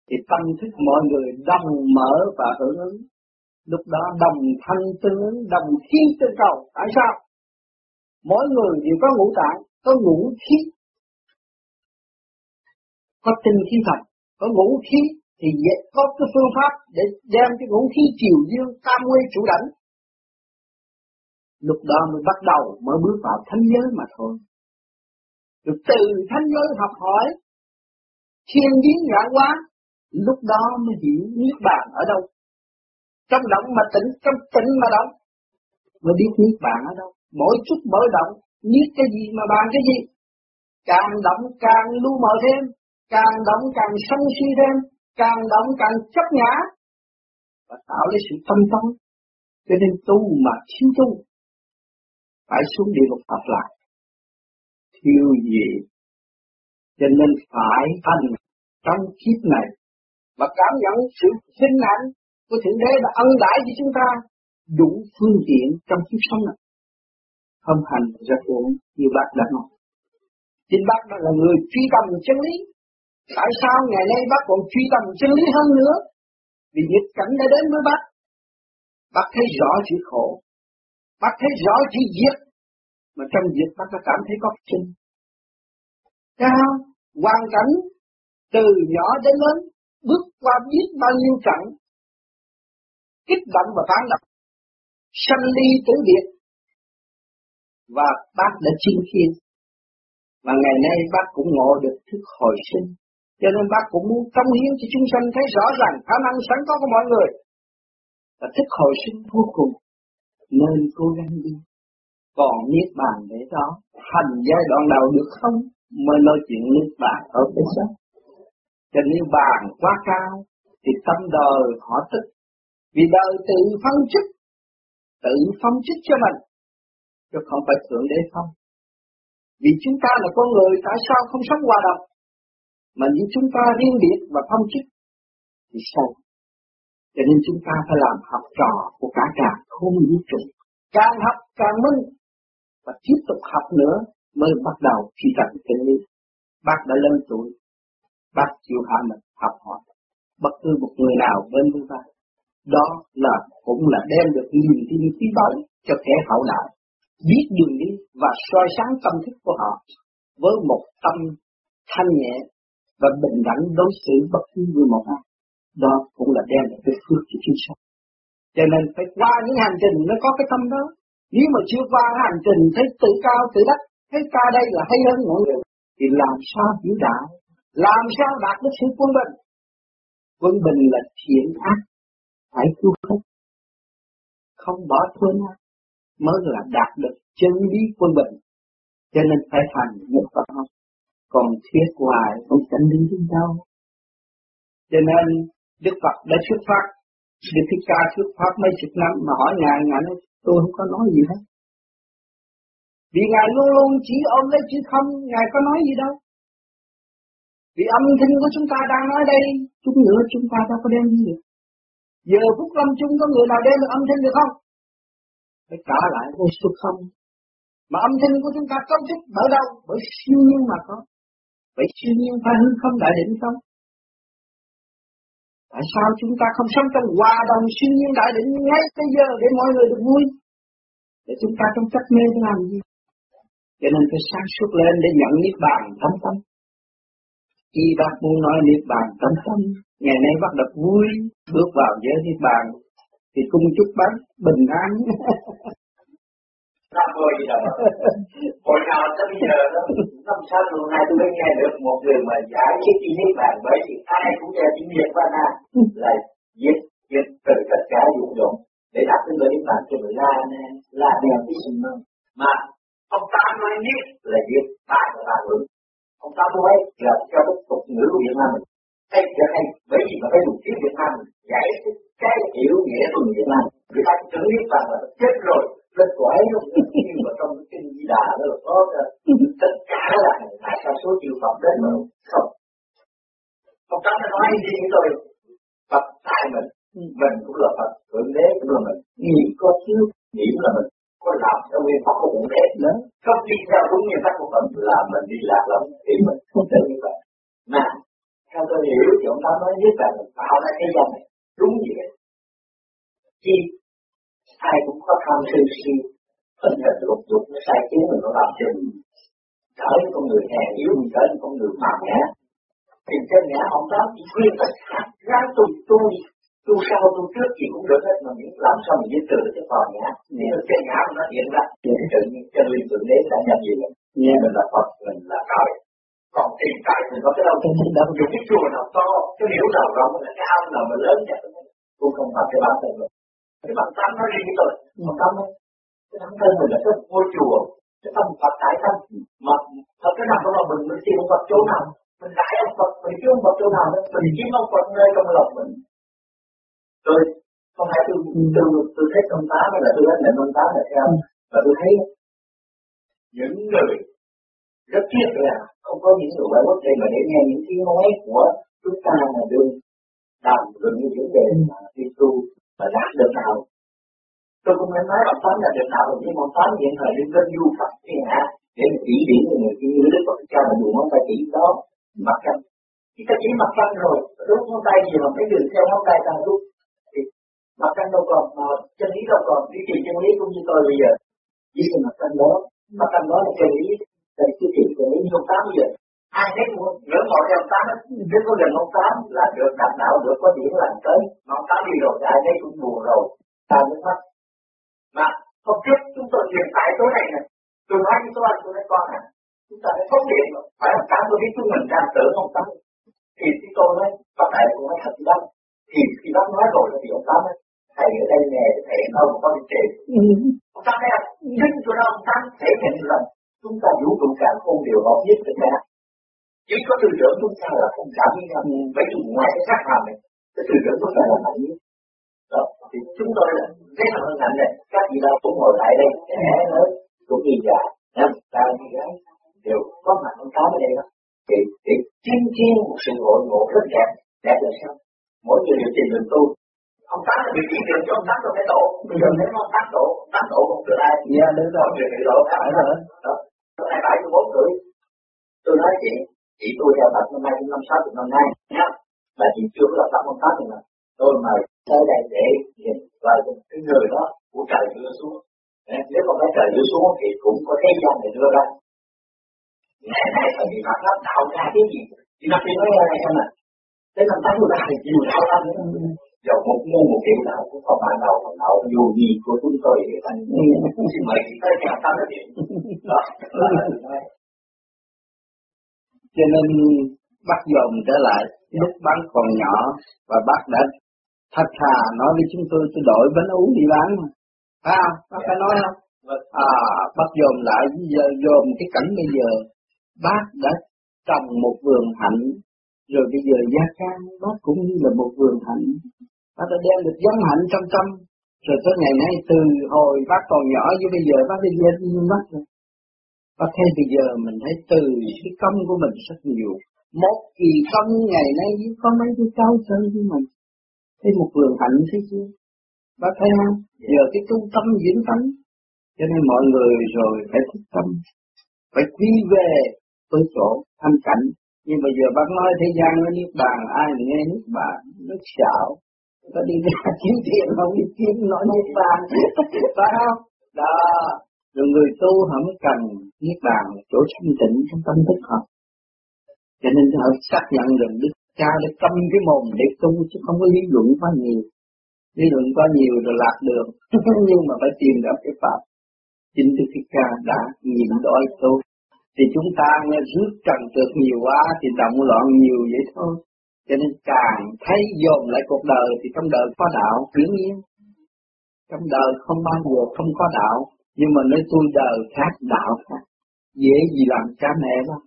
Thì tâm thức mọi người đồng mở và hưởng ứng. Lúc đó đồng thanh tương ứng, đồng khí tương cầu. Tại sao? Mỗi người đều có ngũ tạng, có ngũ khí. Có tinh khí thần có ngũ khí thì có cái phương pháp để đem cái ngũ khí chiều dương tam quy chủ đảnh. Lúc đó mới bắt đầu, mới bước vào thánh giới mà thôi được từ thanh giới học hỏi, thiên biến ngã hóa lúc đó mới hiểu niết bàn ở đâu. Trong động mà tỉnh, trong tỉnh mà động, mới biết niết bàn ở đâu. Mỗi chút mỗi động niết cái gì mà bàn cái gì. Càng động càng lu mờ thêm, càng động càng sân si thêm, càng động càng chấp ngã và tạo lấy sự tâm tối cho nên tu mà thiếu tu, phải xuống địa ngục tập lại tiêu gì. Cho nên phải thành trong kiếp này và cảm nhận sự sinh ảnh của thượng đế là ân đại cho chúng ta đủ phương tiện trong kiếp sống này. Không hành ra ổn như bác đã nói. Chính bác đó là người truy tầm chân lý. Tại sao ngày nay bác còn truy tầm chân lý hơn nữa? Vì nghịch cảnh đã đến với bác. Bác thấy rõ chữ khổ. Bác thấy rõ chữ diệt mà trong diệt bác đã cảm thấy có sinh, cao hoàn cảnh từ nhỏ đến lớn bước qua biết bao nhiêu trận kích động và phản động sanh ly tử biệt và bác đã chinh khiên và ngày nay bác cũng ngộ được thức hồi sinh. Cho nên bác cũng muốn cống hiến cho chúng sanh thấy rõ ràng khả năng sẵn có của mọi người. Và thức hồi sinh vô cùng. Nên cố gắng đi còn niết bàn để đó hành giai đoạn đầu được không? Mới nói chuyện niết bàn. Ở cái sắc cho nên bàn quá cao thì tâm đời họ tức vì đời tự phân chức tự phân chức cho mình. Chứ không phải thượng đế không. Vì chúng ta là con người tại sao không sống hòa đồng? Mà như chúng ta riêng biệt và phân chức thì sao? Cho nên chúng ta phải làm học trò của cả cả không vũ trụ. Càng học càng minh và tiếp tục học nữa mới bắt đầu khi tận chân lý. Bác đã lớn tuổi, bác chịu hạ mình học hỏi. Bất cứ một người nào bên với bác đó là cũng là đem được niềm tin quý báu cho kẻ hậu đại biết đường đi và soi sáng tâm thức của họ với một tâm thanh nhẹ và bình đẳng đối xử bất cứ người một ai. Đó cũng là đem được cái phước cho chúng sanh cho nên phải qua những hành trình mới có cái tâm đó nếu mà chưa qua hành trình thấy tự cao tự đắc thấy ta đây là hay hơn mọi người thì làm sao hiểu đạo? Làm sao đạt được sự quân bình? Quân bình là thiện ác phải cứu khích không bỏ quên mới là đạt được chân lý quân bình. Cho nên phải thành một Phật học. Còn thiết hoài không tránh đến đến đâu cho nên Đức Phật đã xuất phát. Đức Thích Ca xuất phát mấy chục năm mà hỏi Ngài, Ngài nói tôi không có nói gì hết. Vì Ngài luôn luôn chỉ ôm lấy chữ không, Ngài có nói gì đâu. Vì âm thanh của chúng ta đang nói đây, chút nữa chúng ta đâu có đem đi được. Giờ phút lâm chung có người nào đem được âm thanh được không? Phải trả lại vô số không. Mà âm thanh của chúng ta cấu trúc bởi đâu? Bởi siêu nhiên mà có. Vậy siêu nhiên phải hư không đại định không? Tại sao chúng ta không sống trong hòa đồng siêu nhiên đại định ngay bây giờ để mọi người được vui? Để chúng ta trong chấp mê làm gì? Cho nên phải sáng suốt lên để nhận niết bàn thánh tâm. Khi bác muốn nói niết bàn thánh tâm, ngày nay bắt được vui, bước vào giới niết bàn, thì cung chúc bác bình an. (laughs) Nam mô gì đâu. Hồi nào tới bây giờ đó, năm sáu tuần nay tôi mới nghe được một người mà giải thích chi niết bàn bởi vì ai cũng nghe tiếng Việt và na là giết giết từ tất cả dụng dụng để đặt cái lời niết bàn cho người la nè, la đèo cái gì mà Mà ông ta nói niết là giết ba là ba ngữ. Ông ta nói là cho cái tục ngữ của Việt Nam mình hay cho hay bởi vì mà phải dùng tiếng Việt Nam giải thích cái hiểu nghĩa của người Việt Nam. Người ta tưởng biết rằng là chết rồi, kết quả luôn nhưng mà trong cái kinh di đà nó là có tất cả là tại sao số triệu Phật đến mà không ông ta nói gì với tôi Phật tại mình mình cũng là Phật, thượng đế cũng là mình. Nghĩ có thiếu điểm là mình. Có làm cho nguyên tắc của cũng đẹp nữa. Không đi theo đúng nguyên tắc của mình là mình đi lạc lắm thì mình không thể như vậy. Nào tôi hiểu thì ông ta nói nhất là tạo ra cái dòng này đúng nghĩa chi, ai cũng có tham sân si phân hình lục dục nó sai khiến mình nó làm cho mình trở thành con người hèn yếu, mình trở thành con người màu ngã thì trên ngã ông ta chỉ khuyên tất cả ráng tu tu tu sau tu trước thì cũng được hết, mà miễn làm sao mình giữ trừ được cái phần ngã nếu trên ngã nó hiện ra, thì tự nhiên chân linh thượng đế đã nhập gì mình. Mình là Phật mình là trời hiện tại mình có cái đâu đâu dùng cái chùa nào to cái miếu nào rộng là cái ao nào mà lớn chắc cũng không bằng cái bản thân mình cái bản tâm nó riêng tôi bản tâm ấy cái bản thân mình là cái ngôi chùa. Cái tâm Phật tại tâm mà thật cái nào trong lòng mình mình tìm ông Phật chỗ nào mình đại ông Phật mình kiếm ông Phật chỗ nào đó mình kiếm ông Phật nơi trong lòng mình. Rồi không phải tôi tôi tôi thấy ông tám là tôi nói là ông tám là theo. Và tôi thấy những người rất tiếc là không có những người ngoại quốc đây mà để nghe những tiếng nói của chúng ta mà đương làm được những vấn đề mà đi tu và đạt được nào tôi không nên nói ông tám là được nào nhưng ông tám hiện thời đi lên du phật thiên hạ để chỉ điểm cho người kia đức phật cha mà dùng ngón tay chỉ đó mặt trăng khi ta chỉ mặt trăng rồi lúc ngón tay gì mà phải đường theo ngón tay ta lúc thì mặt trăng đâu còn, mà chân lý đâu còn. Đi tìm chân lý cũng như tôi bây giờ. Chỉ là mặt trăng đó mặt trăng đó là chân lý là cái chân lý như ông tám giờ. Ai thấy muốn ngưỡng mộ theo ông tám nếu có gần ông tám là được đạt đạo được có điểm làm tới. Mà ông tám đi rồi ai thấy cũng buồn rồi. Ta mới mất mà hôm trước chúng tôi hiện tại tối này này tôi nói với tôi anh tôi nói con à chúng ta phải thống điện rồi phải ông tám tôi biết chúng mình đang tưởng ông tám. Thì khi tôi nói bác thầy cũng nói thật lắm thì khi bác nói rồi thì ông tám nói thầy ở đây nè thầy đâu có đi tìm ông tám nói chính chỗ đó ông tám thể hiện rằng chúng ta vũ trụ cả không đều hợp nhất tất cả chỉ có tư tưởng chúng ta là không cảm với nhau. Bởi vì ngoài cái khác hàm này cái tư tưởng chúng ta là mạnh nhất. Đó thì chúng tôi là rất là hân hạnh này các vị đâu cũng ngồi tại đây trẻ lớn cũng như già nam ta như gái đều có mặt ông tám ở đây đó. Thì để chứng kiến một sự hội ngộ rất đẹp đẹp là sao? Mỗi người đều tìm đường tu ông tám là bị chỉ đường cho ông tám rồi phải độ bây giờ nếu ông tám độ tám độ không được ai? Dạ đúng rồi. Người bị độ phải rồi. Đó hai bảy mươi tuổi tôi nói chị chị tôi theo tập năm nay cũng năm sáu năm nay, nhá. Là chị chưa có tập công tác mà, tôi mời tới đây để nhìn vào cái người đó của trời đưa xuống. Nếu không cái trời đưa xuống thì cũng có thế gian để đưa ra. Ngày nay phải bị mặt lắm, đạo ra cái gì? Thì nó chỉ nói ra này xem nè đến năm tám mươi ba thì chịu đạo ra nữa dầu một môn một kiểu đạo cũng không bạn nào phần đạo dù gì của chúng tôi thì thành xin mời chị tới nhà tám là đó cho nên bác dòm trở lại lúc bán còn nhỏ và bác đã thật thà nói với chúng tôi tôi đổi bánh ú đi bán mà. Phải không? Bác phải nói không? À bác dòm lại giờ dòm cái cảnh bây giờ bác đã trồng một vườn hạnh rồi bây giờ gia can bác cũng như là một vườn hạnh bác đã đem được dân hạnh trong tâm rồi tới ngày nay từ hồi bác còn nhỏ với bây giờ bác đi lên mắt rồi Bác thấy bây giờ mình thấy từ cái công của mình rất nhiều. Một kỳ công ngày nay có mấy cái cao sơn của mình. Thấy một vườn hạnh thế chưa? Bác thấy không? Giờ cái trung tâm diễn tánh. Cho nên mọi người rồi phải thức tâm. Phải quy về với chỗ thanh cảnh. Nhưng bây giờ bác nói thế gian nó niết bàn, ai nghe niết bàn, nó xạo. Nó đi ra (laughs) kiếm tiền không đi kiếm nói niết bàn. (laughs) phải không? Đó, rồi người tu không cần niết bàn chỗ thanh tịnh trong tâm thức họ. Cho nên họ xác nhận được Đức Cha để tâm cái mồm để tu chứ không có lý luận quá nhiều. Lý luận quá nhiều rồi lạc đường. (laughs) Nhưng mà phải tìm gặp cái Pháp. chính Đức cái Ca đã nhịn đói tu, thì chúng ta nghe rước trần trượt nhiều quá thì động loạn nhiều vậy thôi cho nên càng thấy dồn lại cuộc đời thì trong đời có đạo đương nhiên. Trong đời không bao giờ không có đạo, nhưng mà nơi tôi đời khác đạo khác. Dễ gì làm cha mẹ đó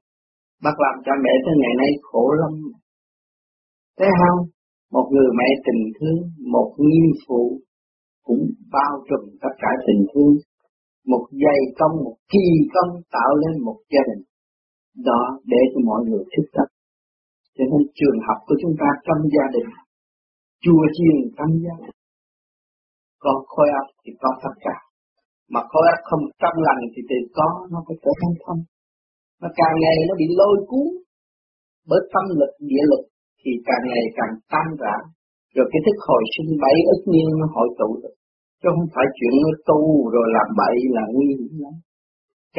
bác làm cha mẹ tới ngày nay khổ lắm. Thấy không? Một người mẹ tình thương, một nghiêm phụ, cũng bao trùm tất cả tình thương. Một dày công, một kỳ công tạo lên một gia đình. Đó để cho mọi người thức tập cho nên trường học của chúng ta trong gia đình chùa chiền trong gia đình có khối óc thì có tất cả mà khối óc không trong lành thì từ có nó phải trở thành không, nó càng ngày nó bị lôi cuốn bởi tâm lực địa lực thì càng ngày càng tan rã. Rồi cái thức hồi sinh bảy ít nhiên nó hội tụ được. Chứ không phải chuyện nó tu rồi làm bậy là nguy hiểm lắm.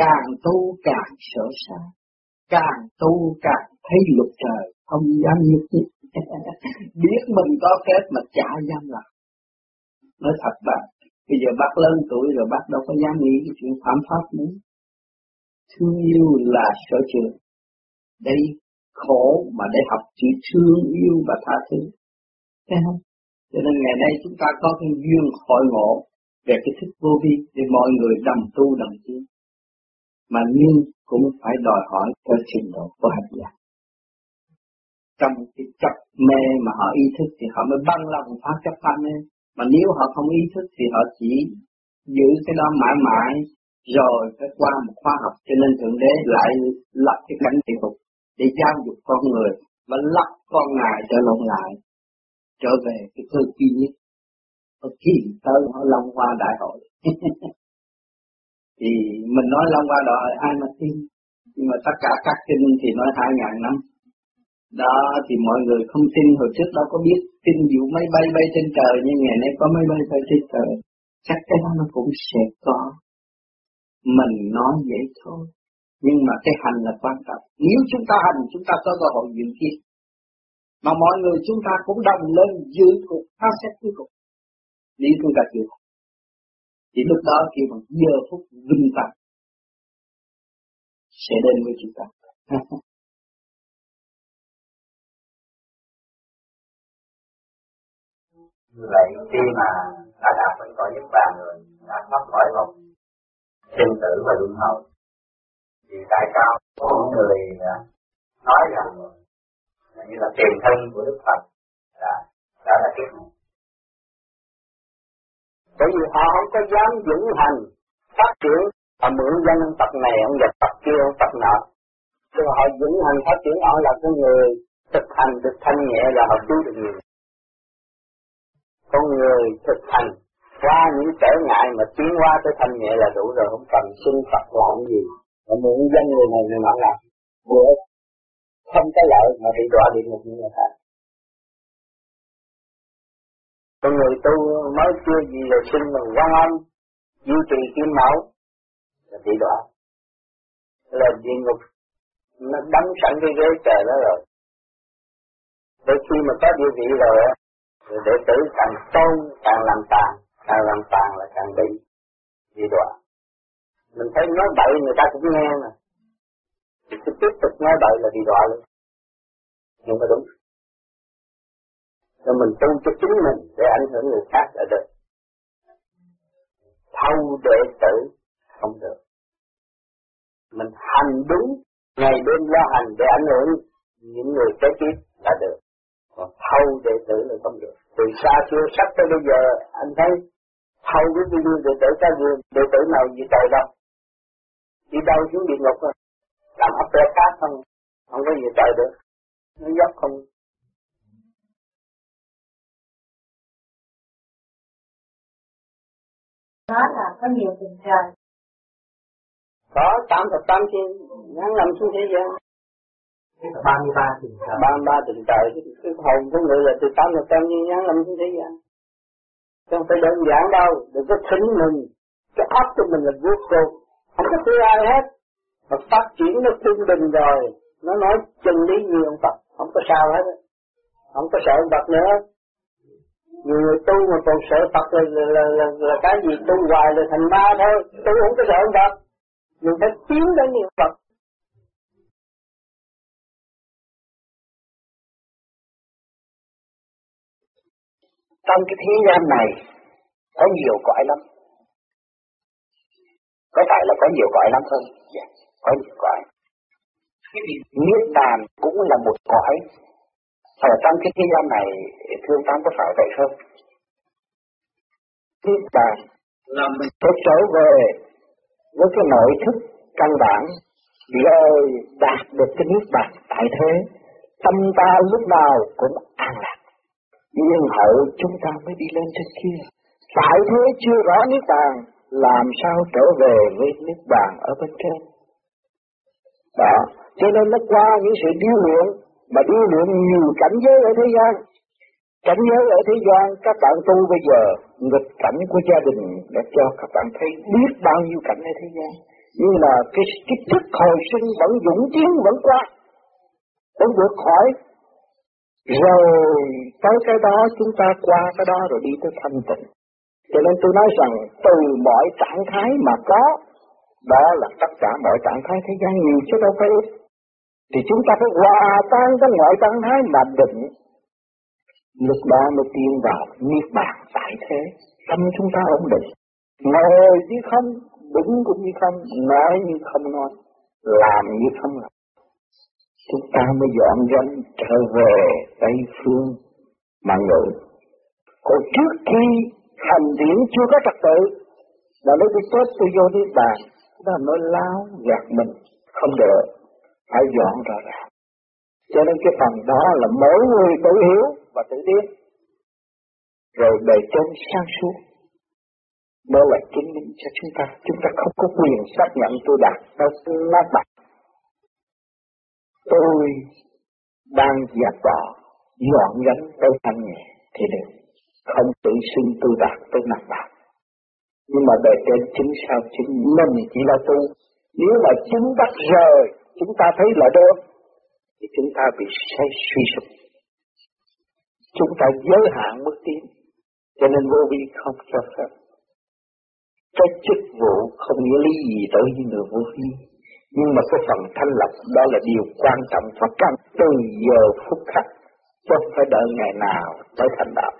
Càng tu càng sợ xa càng tu càng thấy luật trời, không dám nhúc nhích (laughs) biết mình có phép mà chả dám làm. Nói thật bạn, bây giờ bác lớn tuổi rồi bác đâu có dám nghĩ cái chuyện phạm pháp nữa. Thương yêu là sở trường. Đây khổ mà để học chữ thương yêu và tha thứ. Thấy không? Cho nên ngày nay chúng ta có cái duyên hội ngộ về cái thức vô vi để mọi người đồng tu đồng tiến. Mà nhưng cũng phải đòi hỏi theo trình độ của hạt giả. Trong cái chấp mê mà họ ý thức thì họ mới băng lòng phát chấp pháp mê. Mà nếu họ không ý thức thì họ chỉ giữ cái đó mãi mãi, rồi phải qua một khoa học cho nên Thượng Đế lại lập cái cảnh địa ngục để giáo dục con người và lập con ngài trở lộn lại, trở về cái cơ duy nhất nó kỳ tới họ long hoa đại hội (laughs) thì mình nói long qua đời ai mà tin nhưng mà tất cả các kinh thì nói hai ngàn năm. Đó thì mọi người không tin. Hồi trước đó có biết tin vụ máy bay bay trên trời, nhưng ngày nay có máy bay bay trên trời. Chắc cái đó nó cũng sẽ có. Mình nói vậy thôi. Nhưng mà cái hành là quan trọng. Nếu chúng ta hành, chúng ta có cơ hội dự kiến mà mọi người chúng ta cũng đồng lên dự cuộc phá xét cuối cùng. Nếu chúng ta chịu thì lúc đó khi mà giờ phút vinh quang sẽ đến với chúng ta như vậy khi mà đã đạt đến cõi niết bàn rồi, đã thoát khỏi vòng sinh tử và luân hồi, thì tại sao có người à, nói rằng như là tiền thân của Đức Phật là đã là kiếp này. Bởi vì họ không có dám vững hành, phát triển, và mượn dân tập này, ông nhập tập kia, ông tập nọ. cho họ vững hành phát triển, họ là cái người thực hành được thanh nhẹ là họ cứu được nhiều. Con người thực hành qua những trở ngại mà tiến qua tới thanh nhẹ là đủ rồi, không cần xin Phật làm gì. mà mượn dân người này người nọ làm. Vừa không có lợi mà bị đọa địa ngục như là thế con người tu mới chưa gì là sinh bằng quan âm duy trì kim mẫu, là bị đọa. Là địa ngục, nó đóng sẵn cái ghế trời đó rồi. Để khi mà có địa vị rồi á rồi đệ tử càng tôn, càng làm tàn, càng làm tàn là càng bị bị đọa. Mình thấy nói bậy người ta cũng nghe mà. Thì cứ tiếp tục nói bậy là bị đọa luôn. Nhưng mà đúng rồi mình tu cho chính mình để ảnh hưởng người khác là được. Thâu đệ tử không được. Mình hành đúng ngày đêm lo hành để ảnh hưởng những người kế tiếp là được. Còn thâu đệ tử là không được. Từ xa xưa, sắp tới bây giờ, anh thấy thâu cái gì đệ tử ta vừa đệ tử nào gì trời đâu. Đi đâu xuống địa ngục rồi làm ấp bé khác không không có gì trời được. Nó dốc không đó là có nhiều tình trời có tám thập tám thiên ngắn nằm xuống thế gian ba mươi ba tình trời ba mươi ba tình trời cái hồn của người là từ tám thập tám thiên ngắn nằm xuống thế gian không phải đơn giản đâu. Đừng có thính mình. Cái óc của mình là vô cùng không có thương ai hết. Mà phát triển nó trung bình rồi. Nó nói chân lý như ông Phật. Không có sao hết. Không có sợ ông Phật nữa nhiều người tu mà còn sợ Phật là, là, là, là, là cái gì? Tu hoài là thành ma thôi. Tu không có sợ ông Phật. Mình phải tiến đến niệm Phật. Trong cái thế gian này có nhiều cõi lắm. Có phải là có nhiều cõi lắm không? Dạ yeah, có nhiều cõi. Niết bàn cũng là một cõi ở trong cái thế gian này thương tám có phải vậy không? Niết bàn là mình phải trở về với cái nội thức căn bản để đạt được cái niết bàn tại thế tâm ta lúc nào cũng an lạc. Yên hậu chúng ta mới đi lên trên kia. Tại thế chưa rõ niết bàn làm sao trở về với niết bàn ở bên trên? Đó cho nên nó qua những sự điêu luyện mà đi luyện nhiều cảnh giới ở thế gian. Cảnh giới ở thế gian, các bạn tu bây giờ, nghịch cảnh của gia đình để cho các bạn thấy biết bao nhiêu cảnh ở thế gian. Như là cái cái thức hồi sinh vẫn dũng tiến, vẫn qua. Vẫn vượt khỏi. Rồi, tới cái đó chúng ta qua cái đó rồi đi tới thanh tịnh. Cho nên tôi nói rằng, từ mọi trạng thái mà có, đó là tất cả mọi trạng thái thế gian, nhiều chứ đâu phải ít thì chúng ta phải hòa tan cái ngoại trạng thái mà định. Lúc đó mới tiến vào niết bàn tại thế. Tâm chúng ta ổn định. Ngồi như không đứng cũng như không nói như không nói làm như không làm. Chúng ta mới dọn dân trở về Tây Phương mà ngự. Còn trước khi hành điển chưa có trật tự, là lấy cái chết tôi vô đi bàn, đó là nói láo gạt mình, không được, phải dọn rõ ràng. Cho nên cái phần đó là mỗi người tự hiểu và tự biết. Rồi đời trên sang suốt mới là chứng minh cho chúng ta. Chúng ta không có quyền xác nhận tôi đạt đâu nát bạc tôi đang dẹp bỏ dọn gánh tôi thanh nhẹ thì được không tự xưng tôi đạt tôi nặng bạc nhưng mà đời trên chính sao chính mình chỉ là tu nếu mà chứng đắc rồi chúng ta thấy là được thì chúng ta bị say suy sụp. Chúng ta giới hạn mức tiến. Cho nên vô vi không cho phép. Cái chức vụ không nghĩa lý gì tới những người vô vi. Nhưng mà cái phần thanh lập đó là điều quan trọng. Và căn từ giờ phút khắc chứ không phải đợi ngày nào tới thành đạo.